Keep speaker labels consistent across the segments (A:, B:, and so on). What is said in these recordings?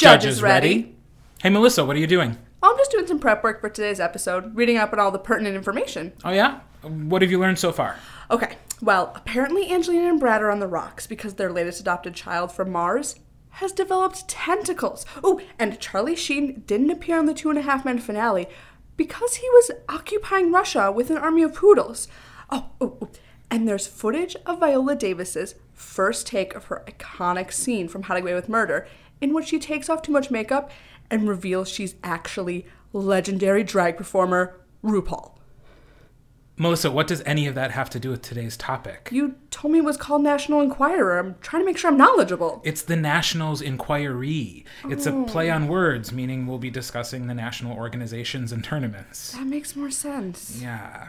A: Judges ready?
B: Hey, Melissa, what are you doing?
A: I'm just doing some prep work for today's episode, reading up on all the pertinent information.
B: Oh, yeah? What have you learned so far?
A: Okay, well, apparently Angelina and Brad are on the rocks because their latest adopted child from Mars has developed tentacles. Oh, and Charlie Sheen didn't appear on the Two and a Half Men finale because he was occupying Russia with an army of poodles. Oh, oh, oh. and there's footage of Viola Davis's first take of her iconic scene from How to Get Away with Murder, in which she takes off too much makeup and reveals she's actually legendary drag performer RuPaul.
B: Melissa, what does any of that have to do with today's topic?
A: You told me it was called National Enquirer. I'm trying to make sure I'm knowledgeable.
B: It's the Nationals Inquiry. It's a play oh. on words, meaning we'll be discussing the national organizations and tournaments.
A: That makes more sense.
B: Yeah.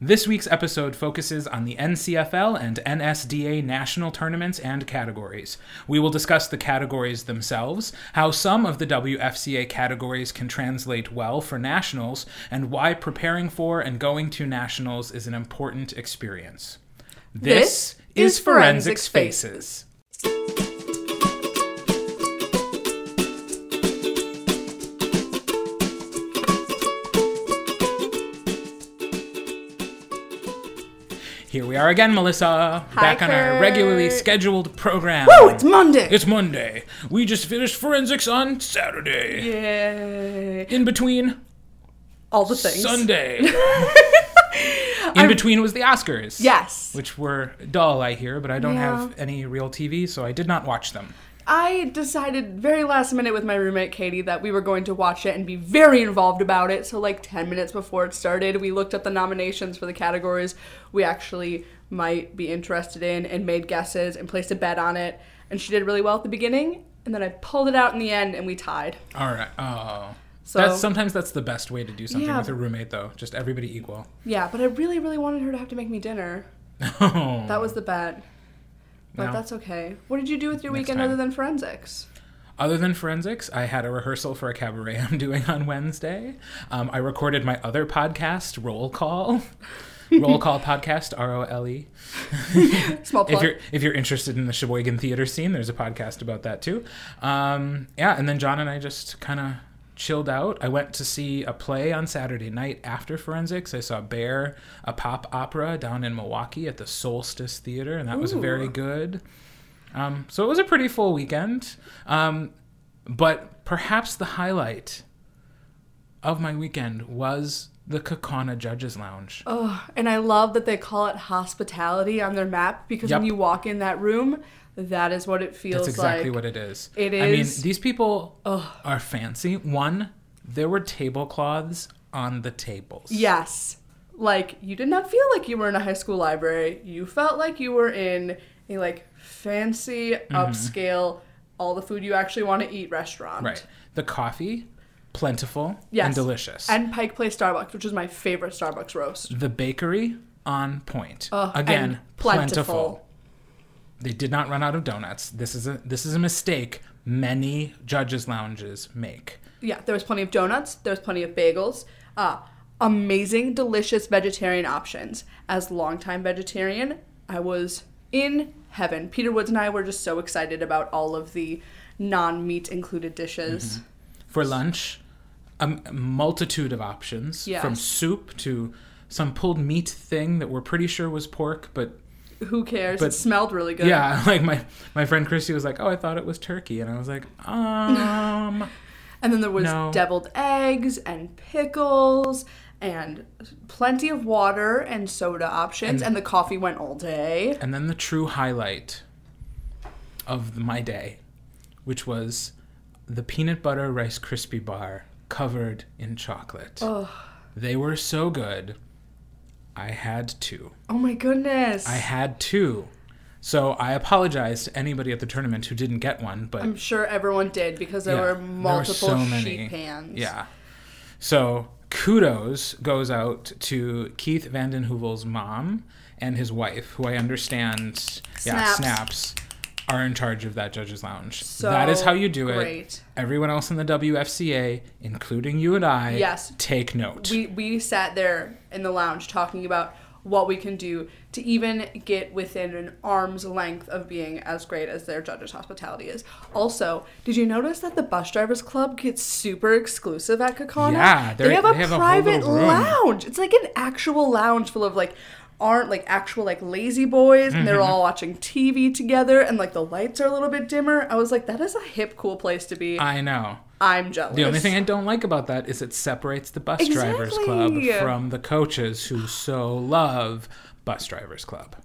B: This week's episode focuses on the NCFL and NSDA national tournaments and categories. We will discuss the categories themselves, how some of the WFCA categories can translate well for nationals, and why preparing for and going to nationals is an important experience.
A: This is Forensics
B: Faces. Here we are again, Melissa,
A: Hi,
B: back on our regularly scheduled program.
A: Woo, it's Monday!
B: It's Monday. We just finished forensics on Saturday.
A: Yay.
B: In between,
A: All the things.
B: Sunday. In between was the Oscars.
A: Yes.
B: Which were dull, I hear, but I don't
A: Yeah.
B: have any real TV, so I did not watch them.
A: I decided very last minute with my roommate Katie that we were going to watch it and be very involved about it. So, like 10 minutes before it started, we looked at the nominations for the categories we actually might be interested in and made guesses and placed a bet on it. And she did really well at the beginning. And then I pulled it out in the end and we tied.
B: All right. Oh.
A: So-
B: that's sometimes that's the best way to do something
A: Yeah.
B: with a roommate, though. Just everybody equal.
A: Yeah, but I really, really wanted her to have to make me dinner.
B: Oh.
A: That was the bet. But
B: No.
A: that's okay. What did you do with your
B: Next
A: weekend
B: time.
A: other than forensics?
B: Other than forensics, I had a rehearsal for a cabaret I'm doing on Wednesday. Um, I recorded my other podcast, Role Call. Role Call Podcast, R O L E.
A: Small plug.
B: If you're if you're interested in the Sheboygan theater scene, there's a podcast about that too. Um, yeah, and then John and I just kind of chilled out. I went to see a play on Saturday night after forensics. I saw Bare, a pop opera down in Milwaukee at the Soulstice Theater, and that was very good. Um, so it was a pretty full weekend. Um, but perhaps the highlight of my weekend was the Kaukauna Judges Lounge.
A: Oh, and I love that they call it hospitality on their map because when you walk in that room, that is what it feels like.
B: That's exactly
A: like.
B: what it is.
A: It is.
B: I mean, these people
A: Ugh.
B: are fancy. One, there were tablecloths on the tables.
A: Yes. Like you did not feel like you were in a high school library. You felt like you were in a like fancy,
B: Mm-hmm.
A: upscale, all the food you actually want to eat restaurant.
B: Right. The coffee, plentiful
A: Yes.
B: and delicious.
A: And Pike Place Starbucks, which is my favorite Starbucks roast.
B: the bakery, on point. Again, plentiful.
A: plentiful.
B: They did not run out of donuts. This is a this is a mistake many judges lounges make.
A: Yeah, there was plenty of donuts. There was plenty of bagels. Uh, amazing, delicious vegetarian options. As longtime vegetarian, I was in heaven. Peter Woods and I were just so excited about all of the non-meat included dishes.
B: For lunch, a multitude of options
A: Yes.
B: from soup to some pulled meat thing that we're pretty sure was pork, but
A: Who cares?
B: But-
A: it smelled really good.
B: Yeah, like my my friend Christy was like, "Oh, I thought it was turkey," and I was like, "Um,
A: And then there was
B: No.
A: deviled eggs and pickles and plenty of water and soda options. And, the coffee went all day.
B: and then the true highlight of my day, which was the peanut butter rice crispy bar covered in chocolate.
A: Oh,
B: They were so good. I had two.
A: oh my goodness.
B: I had two. So I apologize to anybody at the tournament who didn't get one, but
A: I'm sure everyone did because there
B: Yeah,
A: were
B: there were
A: multiple
B: so many.
A: sheet pans.
B: Yeah. So kudos goes out to Keith Vanden Heuvel's mom and his wife, who I understand, yeah,
A: Snaps.
B: snaps, are in charge of that judges lounge.
A: So
B: that is how you do it.
A: great.
B: Everyone else in the WFCA, including you and I,
A: Yes.
B: take note.
A: We we sat there in the lounge talking about what we can do to even get within an arm's length of being as great as their judges' hospitality is. Also, did you notice that the bus drivers club gets super exclusive at Kaukauna?
B: Yeah,
A: they have a
B: they have
A: private
B: room.
A: lounge. It's like an actual lounge full of like aren't like actual like lazy boys and
B: Mm-hmm.
A: they're all watching TV together and like the lights are a little bit dimmer. I was like, that is a hip, cool place to be.
B: I know.
A: I'm jealous.
B: The only thing I don't like about that is it separates the bus drivers club from the coaches who so love bus drivers club.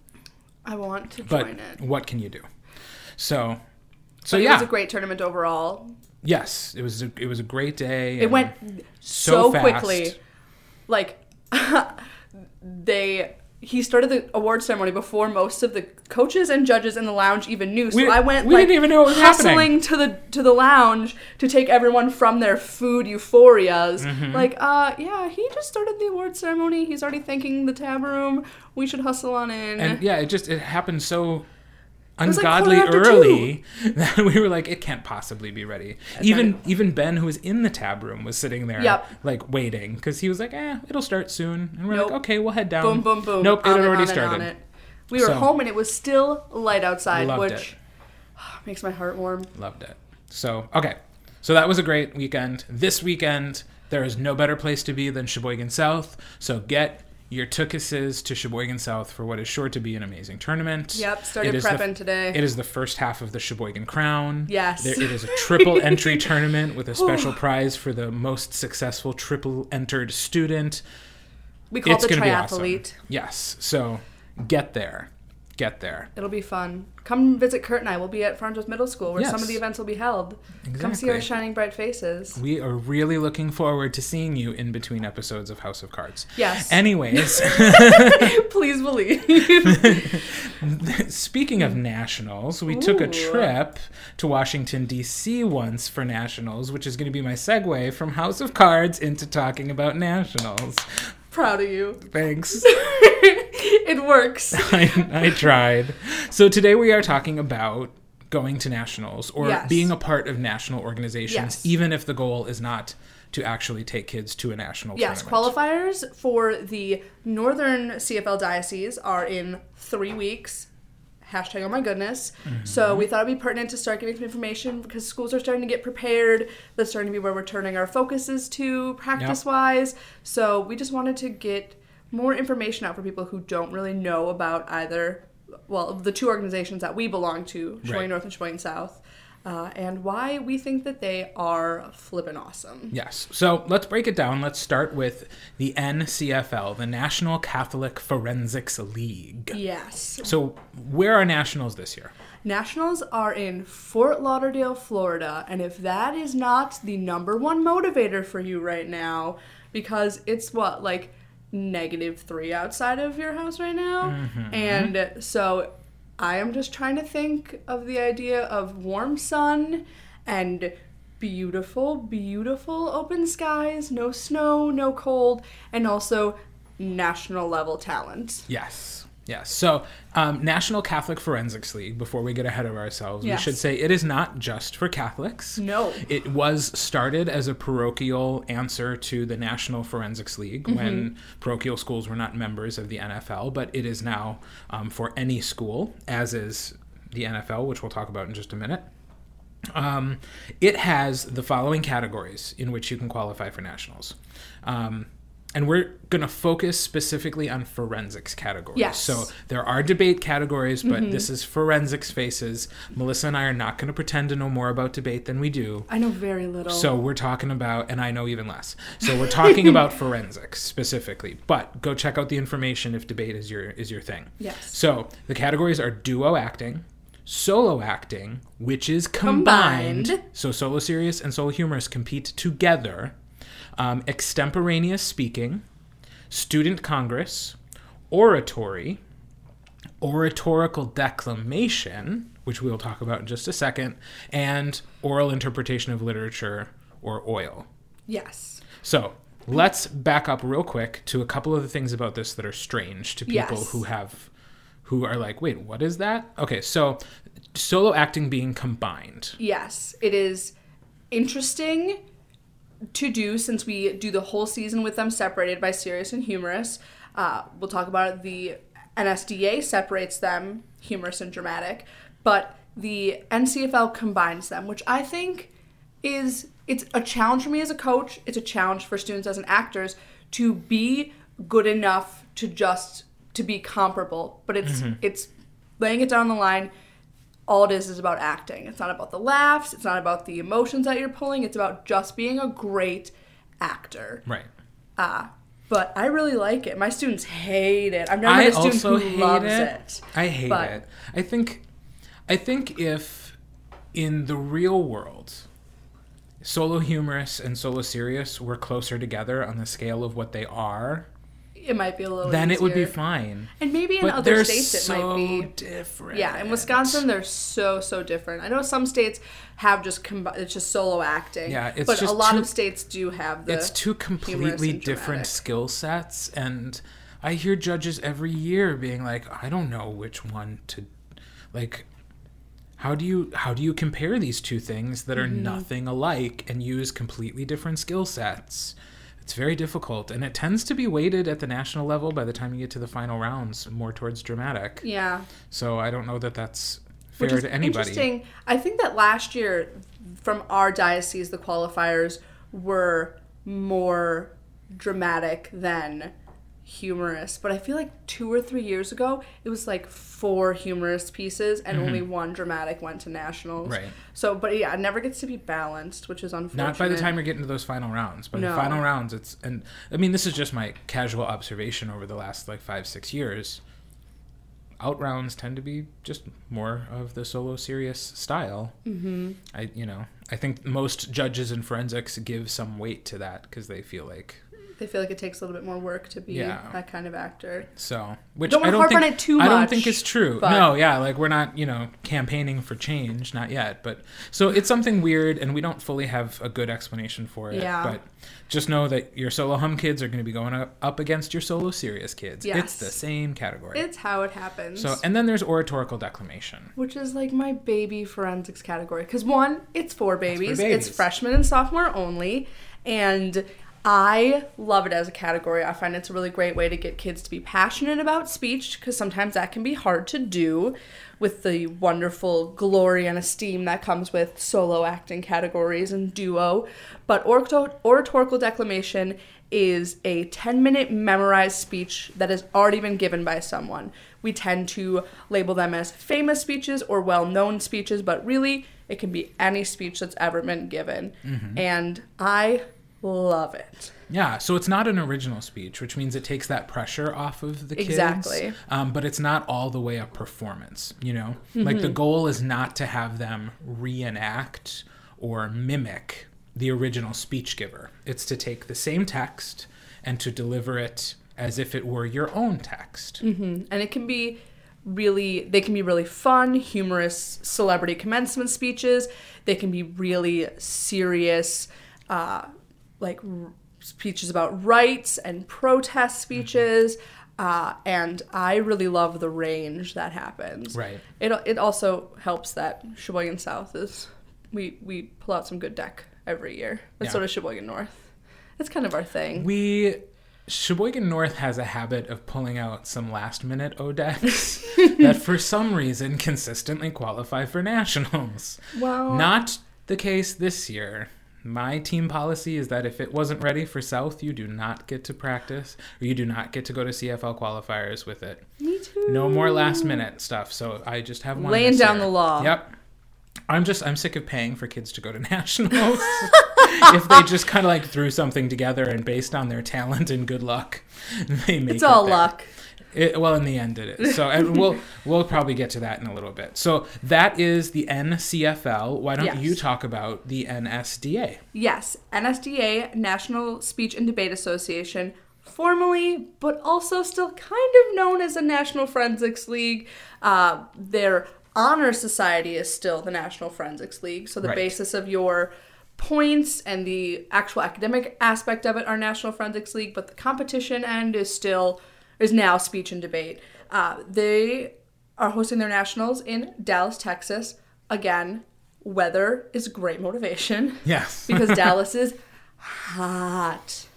A: I want to
B: But
A: join it.
B: what can you do? So, so
A: But It was a great tournament overall.
B: yes, it was a, it was a great day.
A: It went
B: so
A: so,
B: fast.
A: quickly. Like they he started the award ceremony before most of the coaches and judges in the lounge even knew. So
B: We-
A: I went
B: we
A: like
B: didn't even know what was
A: hustling to the to the lounge to take everyone from their food euphorias.
B: Mm-hmm.
A: Like, uh yeah, he just started the award ceremony. He's already thanking the tab room. We should hustle on in.
B: and yeah, it just it happened so
A: was like
B: ungodly early that we were like, it can't possibly be ready. even even Ben, who was in the tab room, was sitting there
A: Yep.
B: like waiting because he was like, eh, it'll start soon, and we're
A: Nope.
B: like, okay, we'll head down.
A: boom, boom, boom.
B: Nope, it had already started.
A: on it. We were
B: So-
A: home and it was still light outside, which
B: it.
A: makes my heart warm.
B: Loved it. So, okay. So that was a great weekend. This weekend, there is no better place to be than Sheboygan South. So get your tookuses to Sheboygan South for what is sure to be an amazing tournament.
A: Yep, started
B: is the-
A: prepping today.
B: It is the first half of the Sheboygan Crown.
A: Yes.
B: There, it is a triple entry tournament with a special prize for the most successful triple entered student.
A: We call
B: it's
A: it the
B: be awesome.
A: triathlete.
B: Yes. So get there. Get there.
A: It'll be fun. Come visit Kurt and I. We'll be at Farnsworth Middle School where some of the events will be held. Come see our shining bright faces.
B: We are really looking forward to seeing you in between episodes of House of Cards.
A: Yes.
B: Anyways,
A: Please believe.
B: speaking of nationals, we took a trip to Washington, D.C. once for nationals, which is going to be my segue from House of Cards into talking about nationals.
A: Proud of you.
B: Thanks.
A: it works.
B: I, I tried. So today we are talking about going to nationals or
A: Yes.
B: being a part of national organizations,
A: Yes.
B: even if the goal is not to actually take kids to a national
A: Yes,
B: tournament.
A: qualifiers for the Northern CFL Diocese are in three weeks. Hashtag oh my goodness.
B: Mm-hmm.
A: So we thought it'd be pertinent to start giving some information because schools are starting to get prepared. That's starting to be where we're turning our focuses to practice wise. So we just wanted to get more information out for people who don't really know about either, well, the two organizations that we belong to, Sheboygan
B: Right.
A: North and Sheboygan South, uh, and why we think that they are flippin' awesome.
B: Yes. So let's break it down. Let's start with the NCFL, the National Catholic Forensics League.
A: Yes.
B: So, where are nationals this year?
A: Nationals are in Fort Lauderdale, Florida, and if that is not the number one motivator for you right now, because it's what, like negative three outside of your house right now? Mm-hmm. And so I am just trying to think of the idea of warm sun and beautiful, beautiful open skies, no snow, no cold, and also national level talent.
B: Yes. Yes. So, um, National Catholic Forensics League, before we get ahead of ourselves,
A: Yes.
B: we should say it is not just for Catholics.
A: No.
B: It was started as a parochial answer to the National Forensics League when parochial schools were not members of the NFL, but it is now um, for any school, as is the NFL, which we'll talk about in just a minute. Um, it has the following categories in which you can qualify for nationals. Um, and we're going to focus specifically on forensics categories.
A: Yes.
B: So there are debate categories, but mm-hmm. this is forensics faces. Melissa and I are not going to pretend to know more about debate than we do.
A: I know very little.
B: So we're talking about, and I know even less. So we're talking about forensics specifically. But go check out the information if debate is your is your thing.
A: Yes.
B: So the categories are duo acting, solo acting, which is combined.
A: Combined.
B: So solo serious and solo humorous compete together. Um, extemporaneous speaking, student congress, oratory, oratorical declamation, which we'll talk about in just a second, and oral interpretation of literature or oil.
A: yes.
B: So let's back up real quick to a couple of the things about this that are strange to people
A: Yes.
B: who have who are like, wait, what is that? Okay, so solo acting being combined.
A: Yes, it is interesting to do since we do the whole season with them separated by serious and humorous. Uh, we'll talk about it. The NSDA separates them, humorous and dramatic, but the NCFL combines them, which I think is it's a challenge for me as a coach. It's a challenge for students as an actors to be good enough to just to be comparable, but it's it's laying it down the line. All it is is about acting. It's not about the laughs. It's not about the emotions that you're pulling. It's about just being a great actor.
B: Right.
A: Uh, but I really like it. My students hate it. I've never
B: I
A: met a student who
B: hate
A: loves
B: it.
A: it.
B: I hate
A: But-
B: it. I think, I think if in the real world, solo humorous and solo serious were closer together on the scale of what they are,
A: It might be a little.
B: then it would be fine.
A: And maybe in
B: But
A: other states it
B: so
A: might be.
B: different.
A: Yeah, in Wisconsin they're so so different. I know some states have just combi- it's just solo acting.
B: Yeah, it's
A: but a lot of states do have the.
B: it's two completely different skill sets and i hear judges every year being like i don't know which one to like how do you how do you compare these two things that are
A: Mm-hmm.
B: nothing alike and use completely different skill sets it's very difficult and it tends to be weighted at the national level by the time you get to the final rounds more towards dramatic.
A: Yeah,
B: so i don't know that that's fair
A: which is
B: to anybody.
A: interesting. I think that last year, from our diocese, the qualifiers were more dramatic than humorous. But I feel like two or three years ago, it was like four humorous pieces and only one dramatic went to nationals.
B: Mm-hmm. Right.
A: So, but yeah, it never gets to be balanced, which is unfortunate.
B: Not by the time you're getting to those final rounds. By
A: No.
B: the final rounds, it's and I mean this is just my casual observation over the last like five six years. Out rounds tend to be just more of the solo serious style. Mm-hmm. I you know I think most judges in forensics give some weight to that because they feel like
A: they feel like it takes a little bit more work to be
B: Yeah.
A: that kind of actor.
B: so. Which
A: Don't
B: I don't think
A: on it too
B: I don't think it's true. No, yeah, like we're not you know campaigning for change, not yet. But so it's something weird, and we don't fully have a good explanation for it.
A: Yeah.
B: But just know that your solo hum kids are going to be going up against your solo serious kids.
A: Yes.
B: It's the same category.
A: It's how it happens.
B: so and then there's oratorical declamation.
A: which is like my baby forensics category because one it's for babies.
B: babies.
A: it's freshman and sophomore only and i love it as a category i find it's a really great way to get kids to be passionate about speech because sometimes that can be hard to do with the wonderful glory and esteem that comes with solo acting categories and duo but oratorical declamation is a 10 minute memorized speech that has already been given by someone. We tend to label them as famous speeches or well known speeches, but really it can be any speech that's ever been given. Mm-hmm. And I love it.
B: Yeah, so it's not an original speech, which means it takes that pressure off of the kids.
A: Exactly.
B: Um, but it's not all the way a performance, you know? Like
A: Mm-hmm.
B: the goal is not to have them reenact or mimic the original speech giver. It's to take the same text and to deliver it as if it were your own text.
A: and it can be really they can be really fun humorous celebrity commencement speeches they can be really serious uh, like r- speeches about rights and protest speeches uh, and i really love the range that happens
B: Right.
A: it, it also helps that sheboygan south is we we pull out some good deck every year but so
B: Yeah.
A: does sheboygan north that's kind of our thing
B: We Sheboygan North has a habit of pulling out some last minute ODEX that for some reason consistently qualify for nationals.
A: well
B: Not the case this year. My team policy is that if it wasn't ready for South, you do not get to practice or you do not get to go to CFL qualifiers with it.
A: me too
B: No more last minute stuff. So I just have one.
A: Laying down
B: year.
A: the law.
B: Yep. I'm just I'm sick of paying for kids to go to nationals. if they just kind of like threw something together and based on their talent and good luck, they make
A: it's
B: it
A: all luck
B: It, well, in the end, it is. So, and we'll we'll probably get to that in a little bit. So that is the NCFL. Why don't
A: Yes.
B: you talk about the NSDA?
A: Yes, NSDA, National Speech and Debate Association, formally, but also still kind of known as the National Forensics League. Uh, their honor society is still the National Forensics League, so the
B: Right.
A: basis of your points and the actual academic aspect of it are National Forensics League, but the competition end is still is now speech and debate. Uh, they are hosting their nationals in Dallas, Texas. Again, weather is great motivation
B: Yes.
A: because Dallas is hot.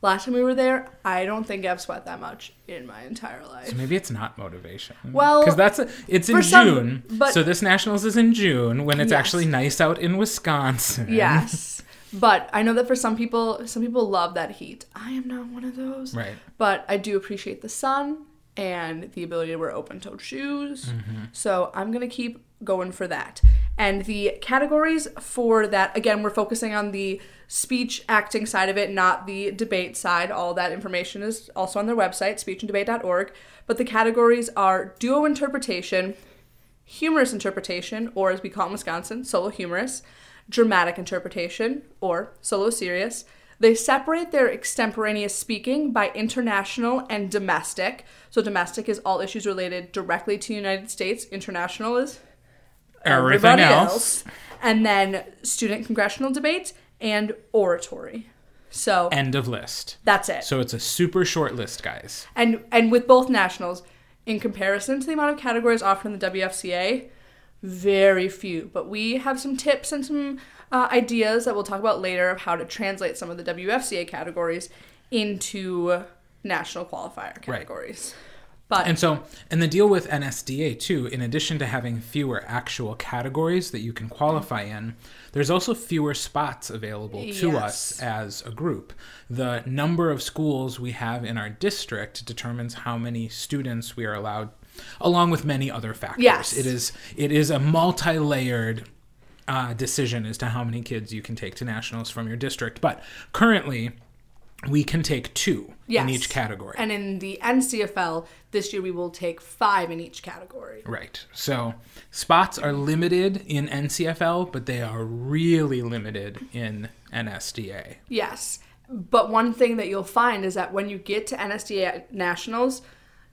A: Last time we were there, I don't think I've sweat that much in my entire life.
B: So maybe it's not motivation.
A: Well,
B: because that's a, it's in
A: some-
B: June.
A: but-
B: so this nationals is in June when it's
A: Yes.
B: actually nice out in Wisconsin.
A: Yes. But I know that for some people, some people love that heat. I am not one of those.
B: Right.
A: But I do appreciate the sun and the ability to wear open-toed shoes.
B: Mm-hmm.
A: So I'm gonna keep going for that. And the categories for that, again, we're focusing on the speech acting side of it, not the debate side. All that information is also on their website, speechanddebate.org. But the categories are duo interpretation, humorous interpretation, or as we call it in Wisconsin, solo humorous, dramatic interpretation, or solo serious. They separate their extemporaneous speaking by international and domestic. So domestic is all issues related directly to the United States. International is
B: Everything
A: everybody
B: else.
A: And then student congressional debate and oratory. So
B: End of list.
A: that's it.
B: So it's a super short list, guys.
A: And and with both nationals, in comparison to the amount of categories offered in the WFCA, very few. But we have some tips and some uh, ideas that we'll talk about later of how to translate some of the WFCA categories into national qualifier categories. Right. But
B: And so, and the deal with NSDA too, in addition to having fewer actual categories that you can qualify in, there's also fewer spots available to
A: Yes.
B: us as a group. The number of schools we have in our district determines how many students we are allowed, along with many other factors.
A: Yes.
B: It is it is a multi-layered uh, decision as to how many kids you can take to nationals from your district. But currently, we can take two
A: yes.
B: in each category.
A: And in the NCFL this year, we will take five in each category.
B: Right. So spots are limited in NCFL, but they are really limited in NSDA.
A: Yes. But one thing that you'll find is that when you get to NSDA Nationals,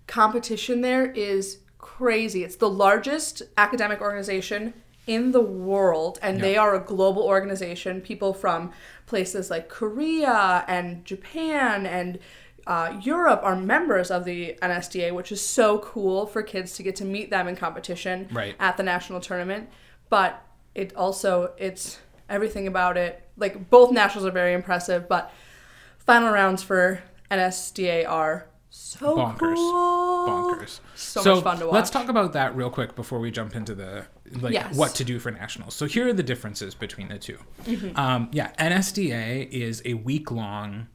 A: competition there is crazy. It's the largest academic organization in the world, and they are a global organization. People from places like Korea and Japan and uh, Europe are members of the NSDA, which is so cool for kids to get to meet them in competition
B: Right.
A: at the national tournament. But it also it's everything about it. Like both nationals are very impressive, but final rounds for NSDA are so
B: Bonkers.
A: cool.
B: Bonkers.
A: So much fun to watch.
B: Let's talk about that real quick before we jump into the like
A: Yes.
B: what to do for nationals. So here are the differences between the 2
A: Mm-hmm.
B: Um, yeah, NSDA is a week long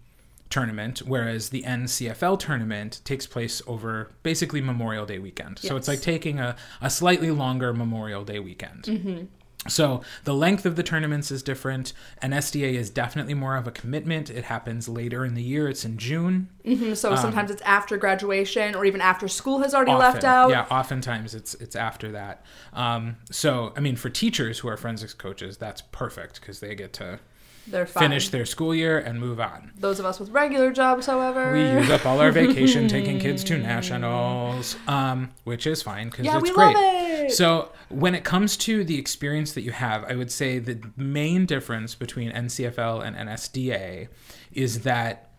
B: tournament, whereas the NCFL tournament takes place over basically Memorial Day weekend. So it's like taking a, a slightly longer Memorial Day weekend.
A: Mm-hmm.
B: So the length of the tournaments is different. NSDA is definitely more of a commitment. It happens later in the year. It's in June.
A: Mhm, So sometimes it's after graduation or even after school has already left out.
B: Yeah, oftentimes it's it's after that. Um, so I mean, for teachers who are forensics coaches, that's perfect because they get to
A: They're fine.
B: finish their school year and move on.
A: Those of us with regular jobs, however.
B: We use up all our vacation taking kids to nationals, um, which is fine because
A: Yeah,
B: it's
A: we
B: great.
A: love it.
B: So when it comes to the experience that you have, I would say the main difference between NCFL and NSDA is that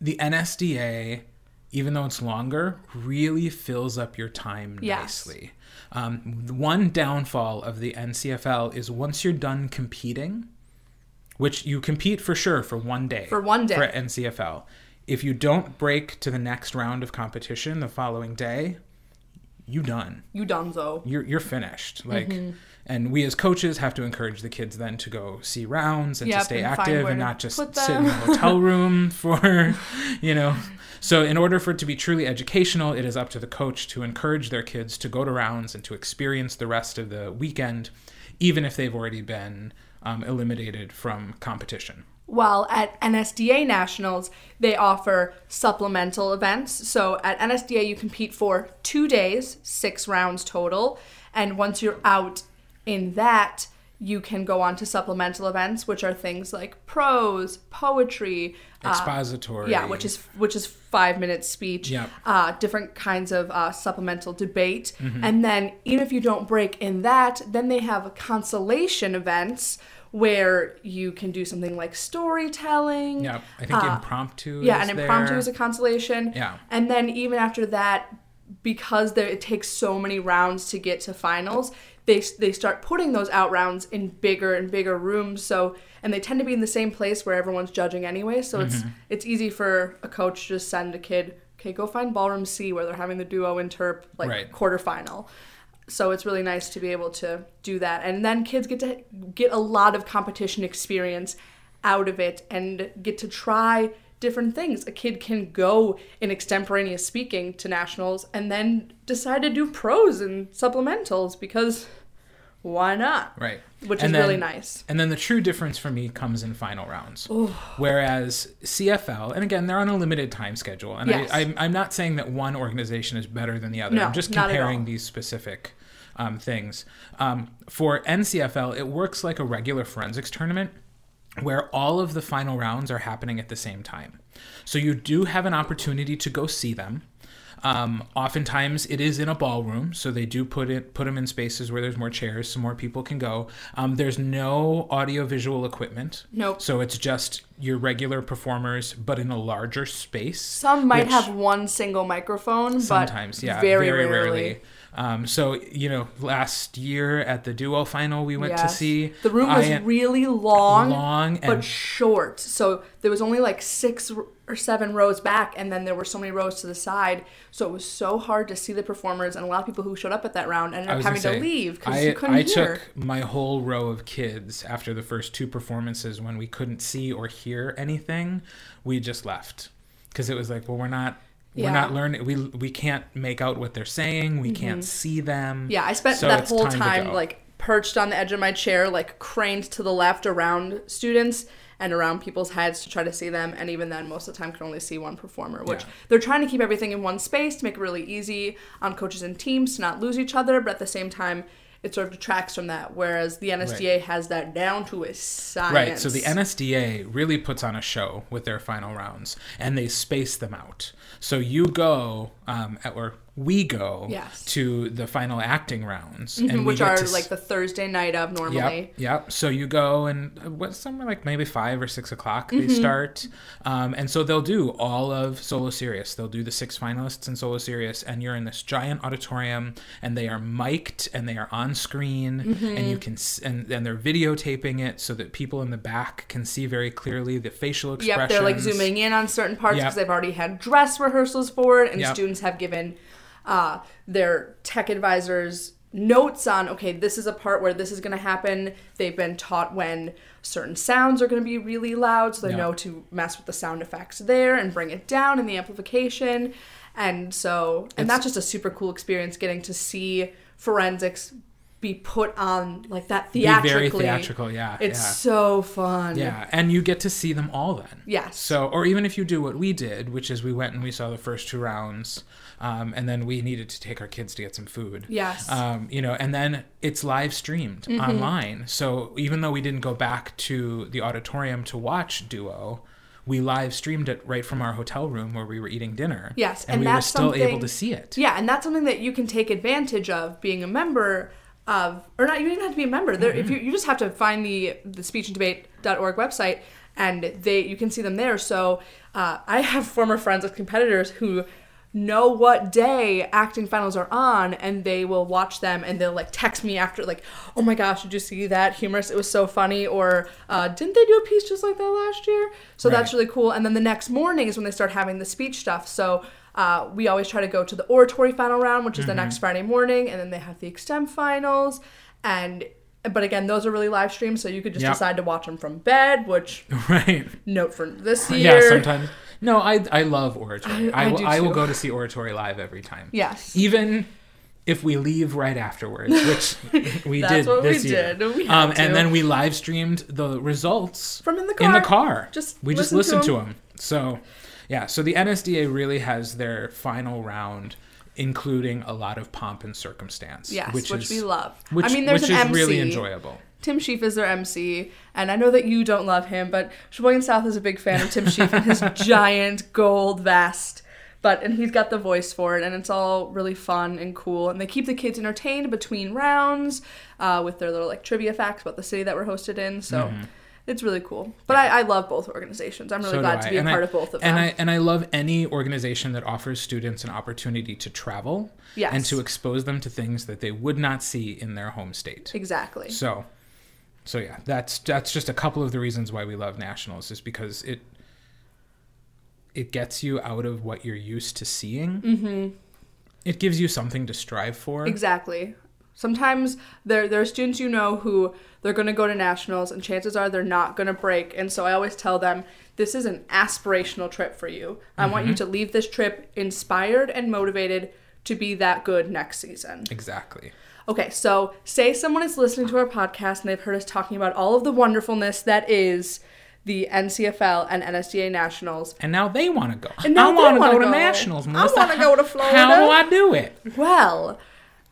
B: the NSDA, even though it's longer, really fills up your time
A: Yes.
B: nicely. Um, one downfall of the NCFL is once you're done competing, which you compete for sure for one day.
A: For one day.
B: For NCFL. If you don't break to the next round of competition the following day, you done.
A: You donzo.
B: You're you're finished. Like
A: Mm-hmm.
B: and we as coaches have to encourage the kids then to go see rounds and
A: Yep,
B: to stay
A: and
B: active and not just sit in the
A: them.
B: hotel room for you know so in order for it to be truly educational it is up to the coach to encourage their kids to go to rounds and to experience the rest of the weekend even if they've already been um, eliminated from competition
A: While at NSDA Nationals, they offer supplemental events. So at NSDA, you compete for two days, six rounds total. And once you're out in that, you can go on to supplemental events, which are things like prose, poetry, uh,
B: expository
A: yeah, which is which is five minute speech.
B: Yep.
A: Uh, different kinds of uh, supplemental debate, and then even if you don't break in that, then they have consolation events where you can do something like storytelling.
B: yeah i think
A: uh,
B: impromptu
A: Yeah,
B: is
A: and impromptu is a consolation.
B: Yeah.
A: And then even after that, because there, it takes so many rounds to get to finals, they they start putting those out rounds in bigger and bigger rooms. So and they tend to be in the same place where everyone's judging anyway. So it's
B: Mm-hmm.
A: it's easy for a coach to just send a kid, okay, go find ballroom C where they're having the duo interp like
B: Right.
A: quarterfinal. So it's really nice to be able to do that, and then kids get to get a lot of competition experience out of it and get to try different things. A kid can go in extemporaneous speaking to nationals and then decide to do prose and supplementals because why not?
B: Right.
A: Which
B: And
A: is really nice.
B: And then the true difference for me comes in final rounds. Whereas CFL, and again, they're on a limited time schedule. And
A: Yes.
B: I, I'm, I'm not saying that one organization is better than the other.
A: No,
B: I'm just comparing these specific um, things. Um, for NCFL, it works like a regular forensics tournament where all of the final rounds are happening at the same time. So you do have an opportunity to go see them. Um, oftentimes it is in a ballroom, so they do put it put them in spaces where there's more chairs, so more people can go. Um, there's no audio visual equipment.
A: Nope.
B: So it's just your regular performers, but in a larger space.
A: Some might have one single microphone,
B: sometimes
A: but
B: yeah
A: very,
B: very,
A: rarely.
B: rarely um, so you know last year at the duo final we went to see
A: The room was
B: I-
A: really long,
B: long
A: but short. So there was only like six or seven rows back, and then there were so many rows to the side. So it was so hard to see the performers, and a lot of people who showed up at that round ended up having
B: gonna
A: leave because you couldn't
B: I
A: hear.
B: took my whole row of kids after the first two performances when we couldn't see or hear anything. We just left because it was like, well, we're not.
A: Yeah.
B: We're not learning. We we can't make out what they're saying. We can't see them.
A: Mm-hmm. Yeah, I spent
B: So
A: that whole
B: time
A: time like perched on the edge of my chair, like craned to the left around students and around people's heads to try to see them. And even then, most of the time, can only see one performer, which
B: Yeah.
A: they're trying to keep everything in one space to make it really easy on coaches and teams to not lose each other. But at the same time, it sort of detracts from that. Whereas the NSDA has that down to a science.
B: Right. So the NSDA really puts on a show with their final rounds, and they space them out. So you go, um, at, or we go
A: Yes.
B: to the final acting rounds,
A: Mhm,
B: and
A: which are
B: to
A: like the Thursday night of normally.
B: Yep, yep. So you go and what's what somewhere like maybe five or six o'clock
A: Mm-hmm.
B: they start, um, and so they'll do all of Solo Serious. They'll do the six finalists in Solo Serious, and you're in this giant auditorium, and they are mic'd and they are on screen, and
A: Mm-hmm.
B: you can s- and and they're videotaping it so that people in the back can see very clearly the facial expressions.
A: Yep, they're like zooming in on certain parts
B: Yep.
A: because they've already had dress rehearsals for it, and
B: Yep.
A: students have given uh, their tech advisors notes on okay, this is a part where this is going to happen. They've been taught when certain sounds are going to be really loud, so they
B: Yep.
A: know to mess with the sound effects there and bring it down in the amplification. And so, and
B: It's-
A: that's just a super cool experience getting to see forensics be put on like that
B: Be
A: theatrically.
B: very theatrical, yeah.
A: It's
B: yeah.
A: so fun.
B: Yeah, and you get to see them all then.
A: Yes.
B: So, or even if you do what we did, which is we went and we saw the first two rounds, um, and then we needed to take our kids to get some food.
A: Yes.
B: Um, you know, and then it's live streamed
A: Mm-hmm.
B: online. So even though we didn't go back to the auditorium to watch Duo, we live streamed it right from our hotel room where we were eating dinner.
A: Yes,
B: and,
A: and
B: we were still able to see it.
A: Yeah, and that's something that you can take advantage of being a member of, or not. You don't even have to be a member. There, if you you just have to find the the speechanddebate.org website, and they you can see them there. So uh, I have former friends of competitors who know what day acting finals are on and they will watch them and they'll like text me after like oh my gosh did you see that humorous? It was so funny or uh, didn't they do a piece just like that last year? So that's really cool. And then the next morning is when they start having the speech stuff. So uh, we always try to go to the oratory final round which is the next friday morning and then they have the extem finals. And but again those are really live streamed so you could just
B: Yeah.
A: decide to watch them from bed which
B: Right.
A: note for this year.
B: Yeah, sometimes. No, I I love oratory.
A: I-
B: I,
A: I
B: will I will go to see oratory live every time.
A: yes
B: even if we leave right afterwards, which we
A: That's
B: did
A: what we
B: this year.
A: did. We
B: um, and then we live streamed the results
A: from in the car.
B: in the car.
A: Just
B: we just listened
A: to
B: to them. So, yeah. So the NSDA really has their final round, including a lot of pomp and circumstance.
A: yes
B: which,
A: which,
B: is
A: we love
B: which,
A: i mean there's
B: which
A: an
B: is
A: MC.
B: really enjoyable.
A: Tim Sheaf is their MC, and I know that you don't love him, but Sheboygan South is a big fan of Tim Sheaf and his giant gold vest. But and he's got the voice for it, and it's all really fun and cool. And they keep the kids entertained between rounds uh, with their little like trivia facts about the city that we're hosted in. So It's really cool. But I, I love both organizations. I'm really
B: So
A: glad to be a
B: And
A: part
B: I-
A: of both of
B: and
A: them.
B: I and I love any organization that offers students an opportunity to travel
A: Yes.
B: and to expose them to things that they would not see in their home state.
A: exactly.
B: So, so yeah, that's that's just a couple of the reasons why we love nationals, is because it it gets you out of what you're used to seeing. Mm-hmm. It gives you something to strive for.
A: Exactly. Sometimes there there are students you know who they're going to go to nationals and chances are they're not going to break. And so I always tell them this is an aspirational trip for you. I want
B: Mm-hmm.
A: you to leave this trip inspired and motivated to be that good next season.
B: Exactly.
A: Okay, so say someone is listening to our podcast and they've heard us talking about all of the wonderfulness that is the NCFL and NSDA Nationals.
B: And now they want to go.
A: And now
B: I
A: they
B: want to go to nationals.
A: I wanna go to Florida.
B: How do I do it?
A: Well,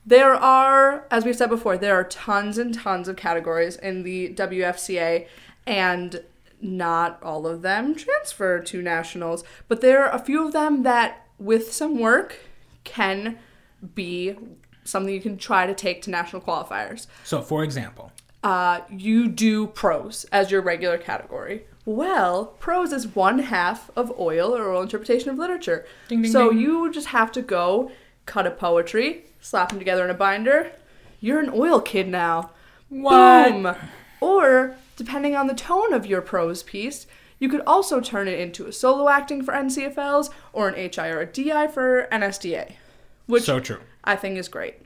A: there are, as we've said before, there are tons and tons of categories in the WFCA, and not all of them transfer to nationals, but there are a few of them that, with some work, can be something you can try to take to national qualifiers.
B: So, for example,
A: Uh, you do prose as your regular category. Well, prose is one half of oil or oral interpretation of literature.
B: Ding, ding,
A: so
B: ding.
A: you just have to go cut a poetry, slap them together in a binder. You're an oil kid now.
B: What?
A: Boom. Or, depending on the tone of your prose piece, you could also turn it into a solo acting for NCFLs or an HI or a DI for NSDA, which
B: so true.
A: I think is great.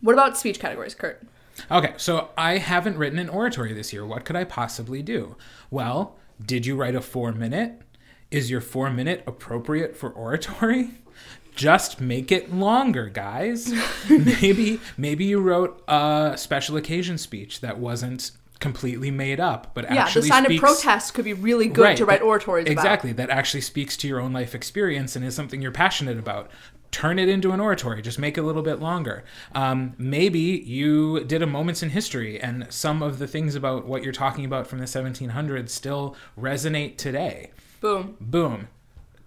A: What about speech categories, Kurt?
B: Okay, so I haven't written an oratory this year. What could I possibly do? Well, did you write a four minute? Is your four minute appropriate for oratory? Just make it longer, guys. maybe maybe you wrote a special occasion speech that wasn't completely made up, but
A: Yeah, the sign
B: speaks,
A: of protest could be really good
B: Right,
A: to write oratories about.
B: Exactly, that actually speaks to your own life experience and is something you're passionate about. Turn it into an oratory. Just make it a little bit longer. Um, maybe you did a moments in history, and some of the things about what you're talking about from the 1700s still resonate today.
A: Boom.
B: Boom.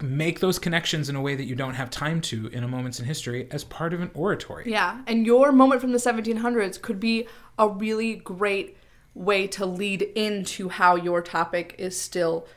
B: Make those connections in a way that you don't have time to in a moments in history as part of an oratory.
A: Yeah, and your moment from the 1700s could be a really great way to lead into how your topic is still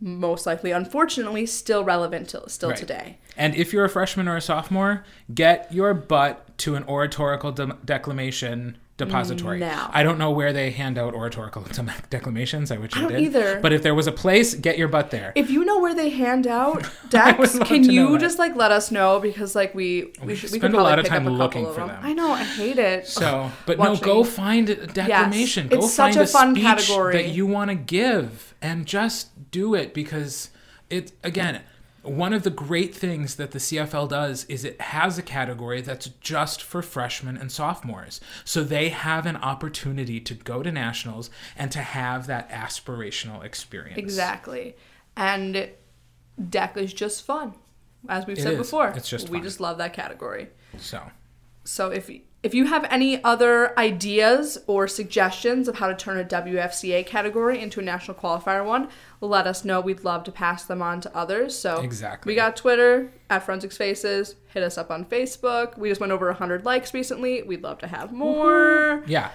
A: most likely unfortunately still relevant to still
B: Right.
A: today.
B: And if you're a freshman or a sophomore, get your butt to an oratorical de- declamation depository.
A: Now.
B: I don't know where they hand out oratorical declamations. I wish I,
A: don't
B: did.
A: either.
B: But if there was a place, get your butt there.
A: If you know where they hand out decks, can you just like let us know because like we we, should, we
B: spend
A: could
B: a lot of time looking
A: of
B: for
A: them.
B: them.
A: I know, I hate it.
B: So, but
A: Watching.
B: no, go find a declamation. go
A: it's such
B: find
A: a fun category.
B: that you want to give, and just do it because it again. One of the great things that the CFL does is it has a category that's just for freshmen and sophomores. So they have an opportunity to go to nationals and to have that aspirational experience.
A: Exactly. And deck is just fun. As we've
B: It
A: said
B: is.
A: before.
B: It's just
A: we
B: fun.
A: just love that category.
B: So,
A: So if if you have any other ideas or suggestions of how to turn a WFCA category into a national qualifier one, let us know. We'd love to pass them on to others. So
B: Exactly.
A: we got Twitter at Forensics Faces. Hit us up on Facebook. We just went over 100 likes recently. We'd love to have more.
B: yeah,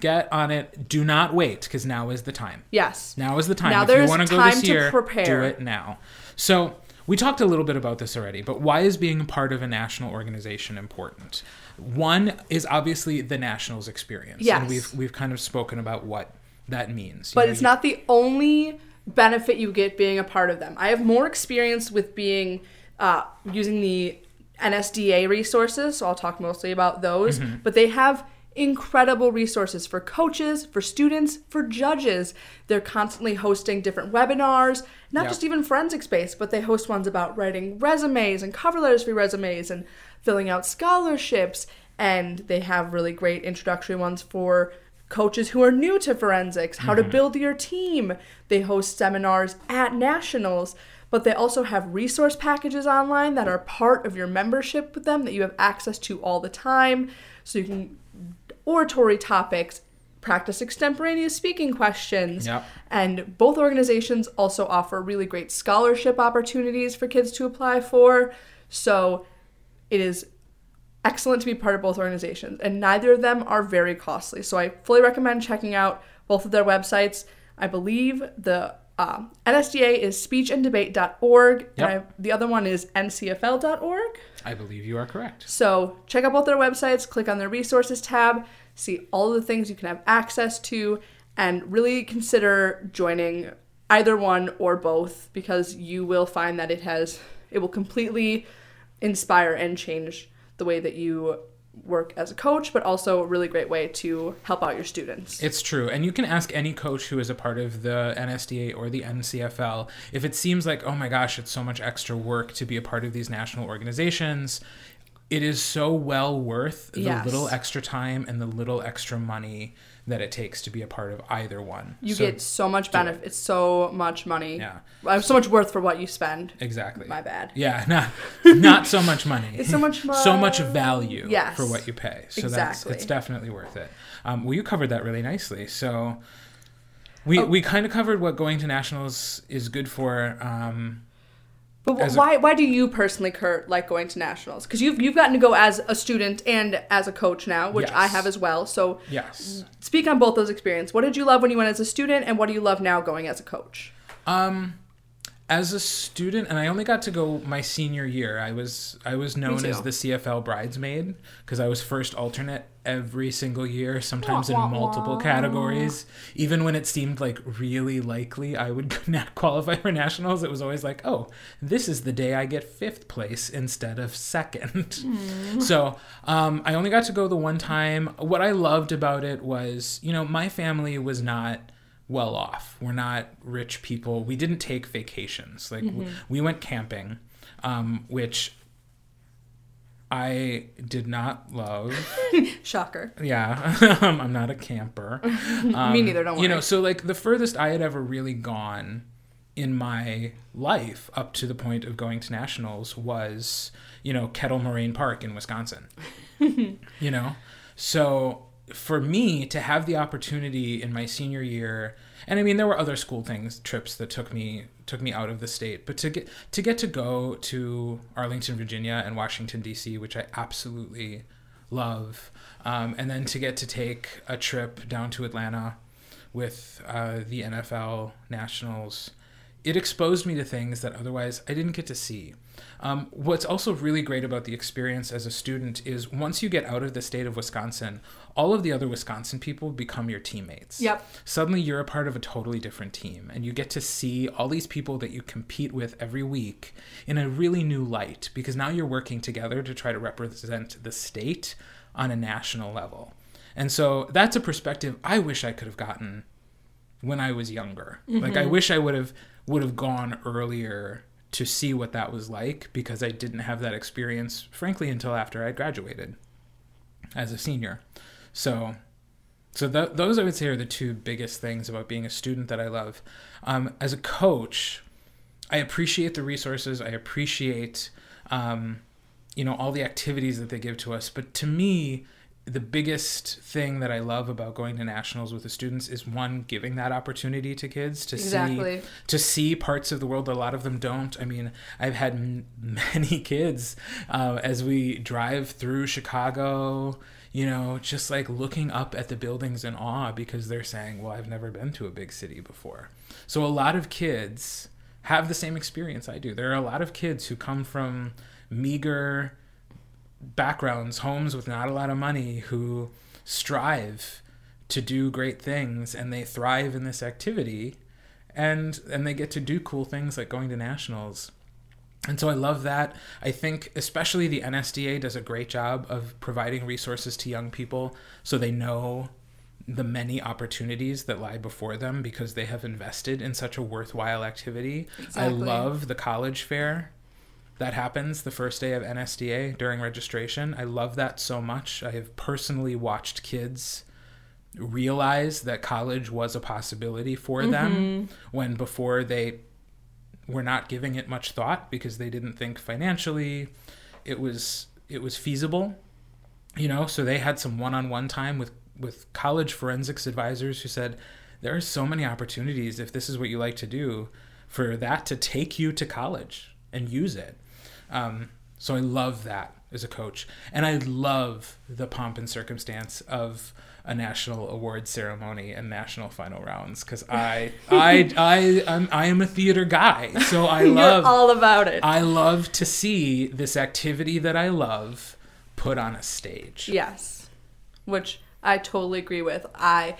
B: get on it. Do not wait because now is the time.
A: Yes.
B: Now is the time.
A: Now
B: if you
A: there's
B: want to go
A: time
B: this
A: to
B: year,
A: prepare.
B: do it now. So we talked a little bit about this already, but why is being a part of a national organization important? One is obviously the nationals experience.
A: Yes.
B: And we've we've kind of spoken about what that means.
A: But
B: know,
A: it's
B: you-
A: not the only benefit you get being a part of them. I have more experience with being uh, using the NSDA resources, so I'll talk mostly about those.
B: Mm-hmm.
A: But they have incredible resources for coaches, for students, for judges. They're constantly hosting different webinars, not
B: Yep.
A: just even forensics based, but they host ones about writing resumes and cover letters for resumes and filling out scholarships. And they have really great introductory ones for coaches who are new to forensics, how to mm-hmm. build your team. They host seminars at nationals, but they also have resource packages online that are part of your membership with them that you have access to all the time. So you can oratory topics, practice extemporaneous speaking questions.
B: Yep.
A: And both organizations also offer really great scholarship opportunities for kids to apply for. So it is excellent to be part of both organizations, and neither of them are very costly. So I fully recommend checking out both of their websites. I believe the um, NSDA is speechanddebate.org,
B: Yep.
A: and I, the other one is ncfl.org.
B: I believe you are correct.
A: So check out both their websites, click on their resources tab, see all the things you can have access to, and really consider joining either one or both because you will find that it has it will completely inspire and change the way that you work as a coach, but also a really great way to help out your students.
B: It's true. And you can ask any coach who is a part of the NSDA or the NCFL if it seems like, oh my gosh, it's so much extra work to be a part of these national organizations. It is so well worth the
A: Yes.
B: little extra time and the little extra money that it takes to be a part of either one.
A: You
B: So-
A: get so much benefit. It's so much money.
B: Yeah.
A: Uh, So much worth for what you spend.
B: exactly.
A: My bad.
B: Yeah, not not so much money.
A: It's so much
B: so much value
A: Yes.
B: for what you pay. So
A: Exactly.
B: that's it's definitely worth it. Um, well, you covered that really nicely. So we
A: Oh.
B: we kind of covered what going to nationals is good for. Um,
A: But
B: As
A: wh-
B: a-
A: why why do you personally, Kurt, like going to nationals? Because you've you've gotten to go as a student and as a coach now, which I have as well. So
B: yes.
A: speak on both those experiences. What did you love when you went as a student, and what do you love now going as a coach?
B: Um, as a student, and I only got to go my senior year. I was I was known as the CFL bridesmaid because I was first alternate every single year, sometimes in
A: Wah, wah,
B: multiple
A: wah.
B: categories. Even when it seemed like really likely I would not qualify for nationals, it was always like, oh, this is the day I get fifth place instead of second. So um, I only got to go the one time. What I loved about it was, you know, my family was not well off. We're not rich people. We didn't take vacations. Like w- we went camping, um, which I did not love.
A: Shocker.
B: Yeah, I'm not a camper. Um,
A: Me neither. Don't worry.
B: You know, so like the furthest I had ever really gone in my life up to the point of going to nationals was, you know, Kettle Moraine Park in Wisconsin. you know, so for me to have the opportunity in my senior year, and I mean there were other school things trips that took me took me out of the state, but to get to get to go to Arlington, Virginia, and Washington D.C., which I absolutely love, um, and then to get to take a trip down to Atlanta with uh, the NFL Nationals, it exposed me to things that otherwise I didn't get to see. Um, what's also really great about the experience as a student is once you get out of the state of Wisconsin, all of the other Wisconsin people become your teammates.
A: Yep.
B: Suddenly you're a part of a totally different team and you get to see all these people that you compete with every week in a really new light because now you're working together to try to represent the state on a national level. And so that's a perspective I wish I could have gotten when I was younger. Like I wish I would have would have gone earlier to see what that was like because I didn't have that experience frankly until after I graduated as a senior. So so th- those I would say are the two biggest things about being a student that I love. Um, as a coach, I appreciate the resources. I appreciate, um, you know, all the activities that they give to us. But to me, the biggest thing that I love about going to nationals with the students is one, giving that opportunity to kids to
A: Exactly.
B: see to see parts of the world that a lot of them don't. I mean, I've had m- many kids uh, as we drive through Chicago, you know, just like looking up at the buildings in awe because they're saying, "Well, I've never been to a big city before." So a lot of kids have the same experience I do. There are a lot of kids who come from meager backgrounds, homes with not a lot of money, who strive to do great things and they thrive in this activity and and they get to do cool things like going to nationals. And so I love that. I think especially the NSDA does a great job of providing resources to young people so they know the many opportunities that lie before them because they have invested in such a worthwhile activity. I love the college fair that happens the first day of NSDA during registration. I love that so much. I have personally watched kids realize that college was a possibility for them mm-hmm. when before they were not giving it much thought because they didn't think financially it was it was feasible you know so they had some one-on-one time with with college forensics advisors who said there are so many opportunities if this is what you like to do for that to take you to college and use it um, so i love that as a coach, and I love the pomp and circumstance of a national award ceremony and national final rounds because I I I I'm, I am a theater guy, so I love
A: all about it.
B: I love to see this activity that I love put on a stage.
A: Yes, which I totally agree with. I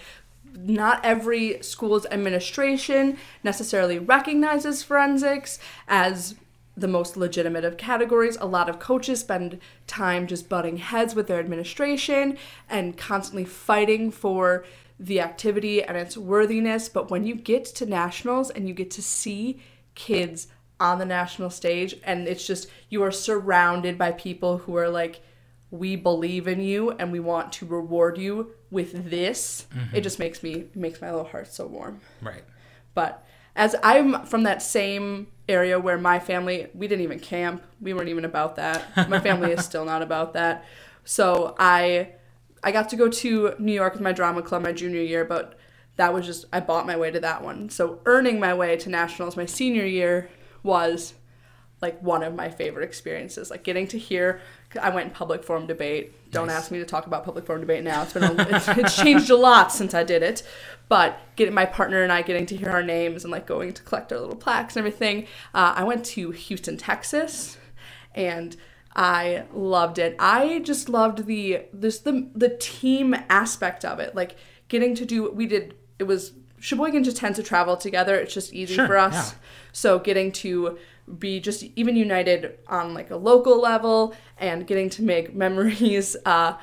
A: not every school's administration necessarily recognizes forensics as the most legitimate of categories. A lot of coaches spend time just butting heads with their administration and constantly fighting for the activity and its worthiness. But when you get to nationals and you get to see kids on the national stage, and it's just you are surrounded by people who are like, we believe in you and we want to reward you with this mm-hmm. it just makes me makes my little heart so warm
B: Right.
A: but as i'm from that same area where my family we didn't even camp. We weren't even about that. My family is still not about that. So i i got to go to new york with my drama club my junior year but that was just i bought my way to that one. So earning my way to nationals my senior year was like one of my favorite experiences like getting to hear i went in public forum debate don't
B: Nice.
A: ask me to talk about public forum debate now it's been a, it's, it's changed a lot since i did it but getting my partner and i getting to hear our names and like going to collect our little plaques and everything uh, i went to houston texas and I loved it. I just loved the this the the team aspect of it. Like getting to do we did it was Sheboygan just tends to travel together. It's just easy
B: Sure,
A: for us.
B: yeah.
A: So getting to be just even united on like a local level and getting to make memories uh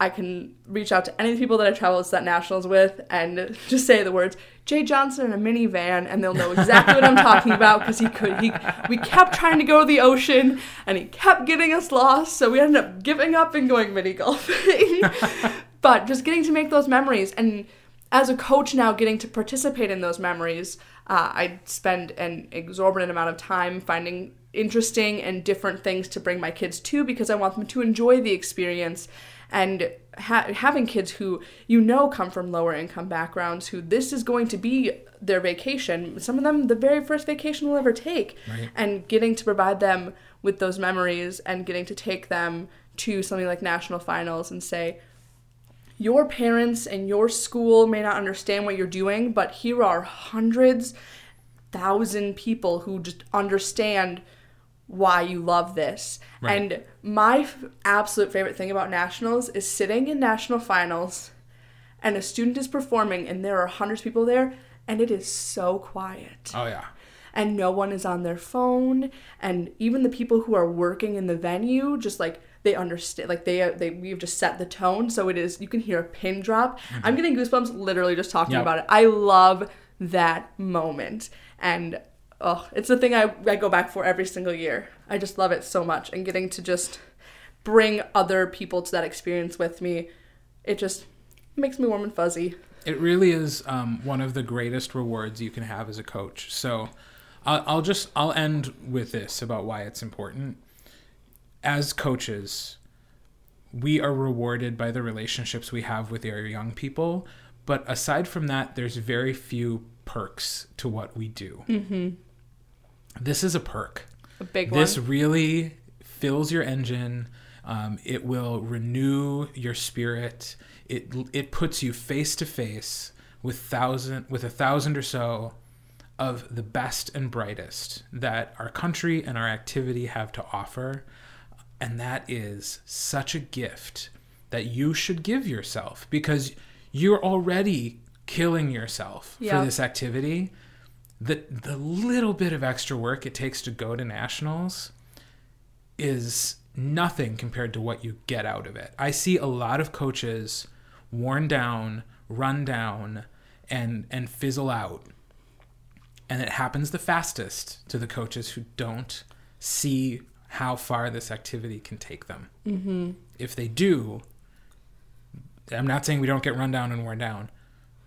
A: I can reach out to any of the people that I traveled to that nationals with and just say the words Jay Johnson in a minivan, and they'll know exactly what I'm talking about because he could. He we kept trying to go to the ocean, and he kept getting us lost, so we ended up giving up and going mini golfing. but just getting to make those memories, and as a coach now, getting to participate in those memories, uh, I spend an exorbitant amount of time finding interesting and different things to bring my kids to because I want them to enjoy the experience and ha- having kids who you know come from lower income backgrounds who this is going to be their vacation some of them the very first vacation they'll ever take
B: Right.
A: and getting to provide them with those memories and getting to take them to something like national finals and say your parents and your school may not understand what you're doing but here are hundreds thousand people who just understand why you love this.
B: Right.
A: And my f- absolute favorite thing about nationals is sitting in national finals and a student is performing and there are hundreds of people there and it is so quiet
B: Oh yeah.
A: and no one is on their phone and even the people who are working in the venue just like they understand like they they we've just set the tone so it is you can hear a pin drop. I'm getting goosebumps literally just talking
B: Yep.
A: about it. I love that moment. And oh it's the thing I, I go back for every single year. I just love it so much. And getting to just bring other people to that experience with me it just makes me warm and fuzzy.
B: It really is um, one of the greatest rewards you can have as a coach. So I'll, I'll just I'll end with this about why it's important. As coaches, we are rewarded by the relationships we have with our young people, but aside from that, there's very few perks to what we do. Mm-hmm. This is a perk.
A: a big one.
B: This really fills your engine. Um, it will renew your spirit. It it puts you face to face with thousand with a thousand or so of the best and brightest that our country and our activity have to offer, and that is such a gift that you should give yourself because you're already killing yourself
A: Yeah.
B: for this activity. The the little bit of extra work it takes to go to nationals is nothing compared to what you get out of it. I see a lot of coaches worn down, run down, and and fizzle out. And it happens the fastest to the coaches who don't see how far this activity can take them. Mm-hmm. If they do, I'm not saying we don't get run down and worn down,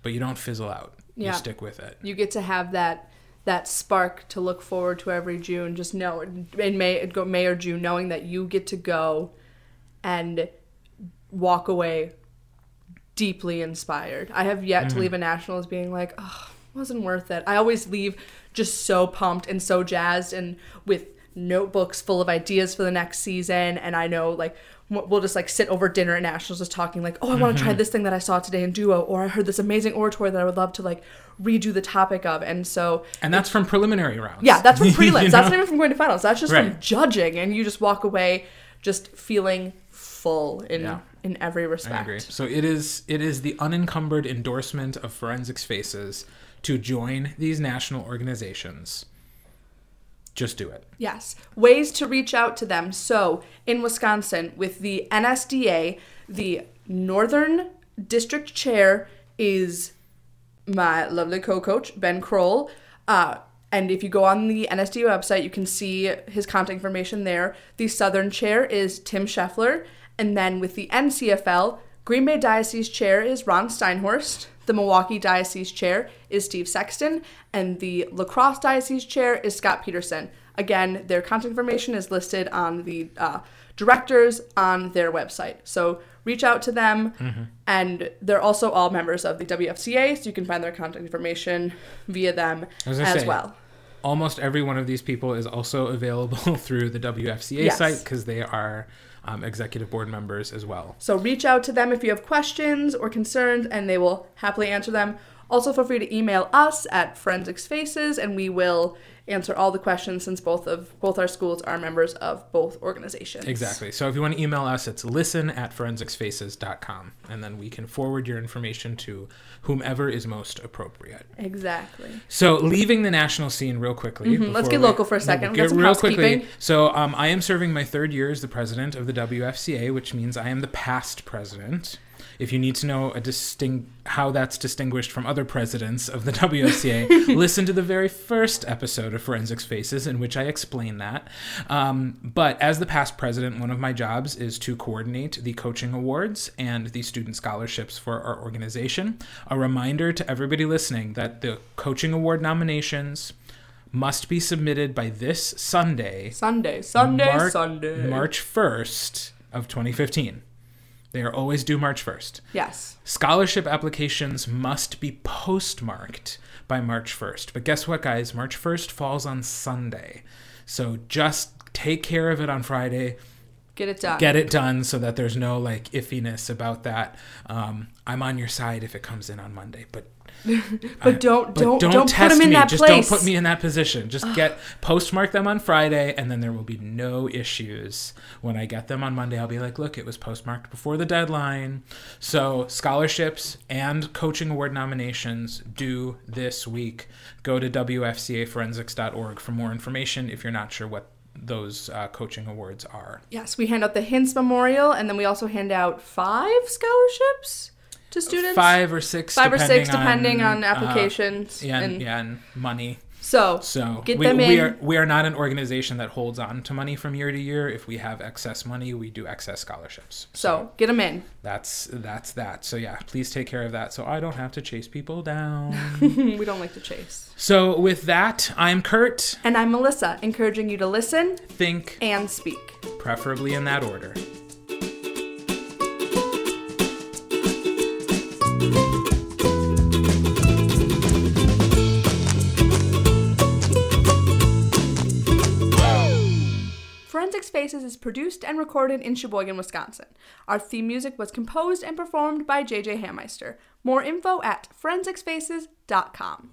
B: but you don't fizzle out.
A: Yeah.
B: You stick with it.
A: you get to have that that spark to look forward to every June. Just know in May, May or June, knowing that you get to go and walk away deeply inspired. I have yet to leave a nationals being like, oh, wasn't worth it. I always leave just so pumped and so jazzed and with notebooks full of ideas for the next season. And I know like we'll just like sit over dinner at nationals just talking like, oh, I want to try mm-hmm. this thing that I saw today in duo, or I heard this amazing oratory that I would love to like redo the topic of. And so
B: And that's from preliminary rounds.
A: yeah, that's from
B: You
A: prelims. That's not even from going to finals. That's just
B: Right.
A: from judging, and you just walk away just feeling full in
B: Yeah.
A: in every
B: I
A: respect.
B: agree. So it is it is the unencumbered endorsement of Forensics Faces to join these national organizations. Just do it.
A: Yes. Ways to reach out to them. So, in Wisconsin, with the NSDA, the Northern District Chair is my lovely co coach, Ben Kroll. Uh, and if you go on the NSDA website, you can see his contact information there. The Southern Chair is Tim Scheffler. And then with the NCFL, Green Bay Diocese Chair is Ron Steinhorst. The Milwaukee Diocese Chair is Steve Sexton. And the La Crosse Diocese Chair is Scott Peterson. Again, their contact information is listed on the uh, directors on their website. So reach out to them. And they're also all members of the WFCA, so you can find their contact information via them
B: I was gonna
A: as
B: say,
A: well.
B: Almost every one of these people is also available through the WFCA
A: Yes.
B: site because they are um, executive board members as well.
A: So reach out to them if you have questions or concerns, and they will happily answer them. Also, feel free to email us at forensicsfaces, and we will answer all the questions since both of both our schools are members of both organizations.
B: Exactly. So if you want to email us, it's listen at forensicsfaces.com. And then we can forward your information to whomever is most appropriate.
A: Exactly.
B: So leaving the national scene real quickly.
A: Mhm. Let's get
B: we-
A: local for a second.
B: Get real quickly. So um, I am serving my third year as the president of the WFCA, which means I am the past president. If you need to know a distinct how that's distinguished from other presidents of the WFCA, listen to the very first episode of Forensics Faces in which I explain that. Um, but as the past president, one of my jobs is to coordinate the coaching awards and the student scholarships for our organization. A reminder to everybody listening that the coaching award nominations must be submitted by this Sunday,
A: Sunday, Sunday,
B: Mar-
A: Sunday.
B: March 1st of 2015. They are always due March 1st.
A: Yes.
B: Scholarship applications must be postmarked by March 1st. But guess what, guys? March 1st falls on Sunday. So just take care of it on Friday.
A: Get it done.
B: Get it done so that there's no like iffiness about that. Um, I'm on your side if it comes in on Monday, but
A: but don't
B: but
A: don't
B: don't,
A: don't,
B: test
A: put them in
B: me.
A: that
B: Just
A: place.
B: don't put me in that position. Just get postmark them on Friday, and then there will be no issues. When I get them on Monday, I'll be like, "Look, it was postmarked before the deadline." So scholarships and coaching award nominations due this week. Go to wfcaforensics.org for more information if you're not sure what those uh, coaching awards are.
A: Yes, we hand out the Hints Memorial, and then we also hand out five scholarships to students.
B: Five or six,
A: Five or six,
B: depending
A: depending on,
B: uh,
A: applications.
B: yeah, and,
A: and
B: yeah, and money.
A: So,
B: So
A: get
B: we,
A: them
B: we
A: in.
B: are we are not an organization that holds on to money from year to year. If we have excess money, we do excess scholarships.
A: so get them in.
B: That's that's that. So yeah, please take care of that so I don't have to chase people down.
A: we don't like to chase.
B: so with that, I'm Kurt.
A: And I'm Melissa, encouraging you to listen
B: Think
A: and speak.
B: preferably in that order.
A: Forensics Faces is produced and recorded in Sheboygan, Wisconsin. Our theme music was composed and performed by JJ Hammeister. More info at forensicsfaces.com.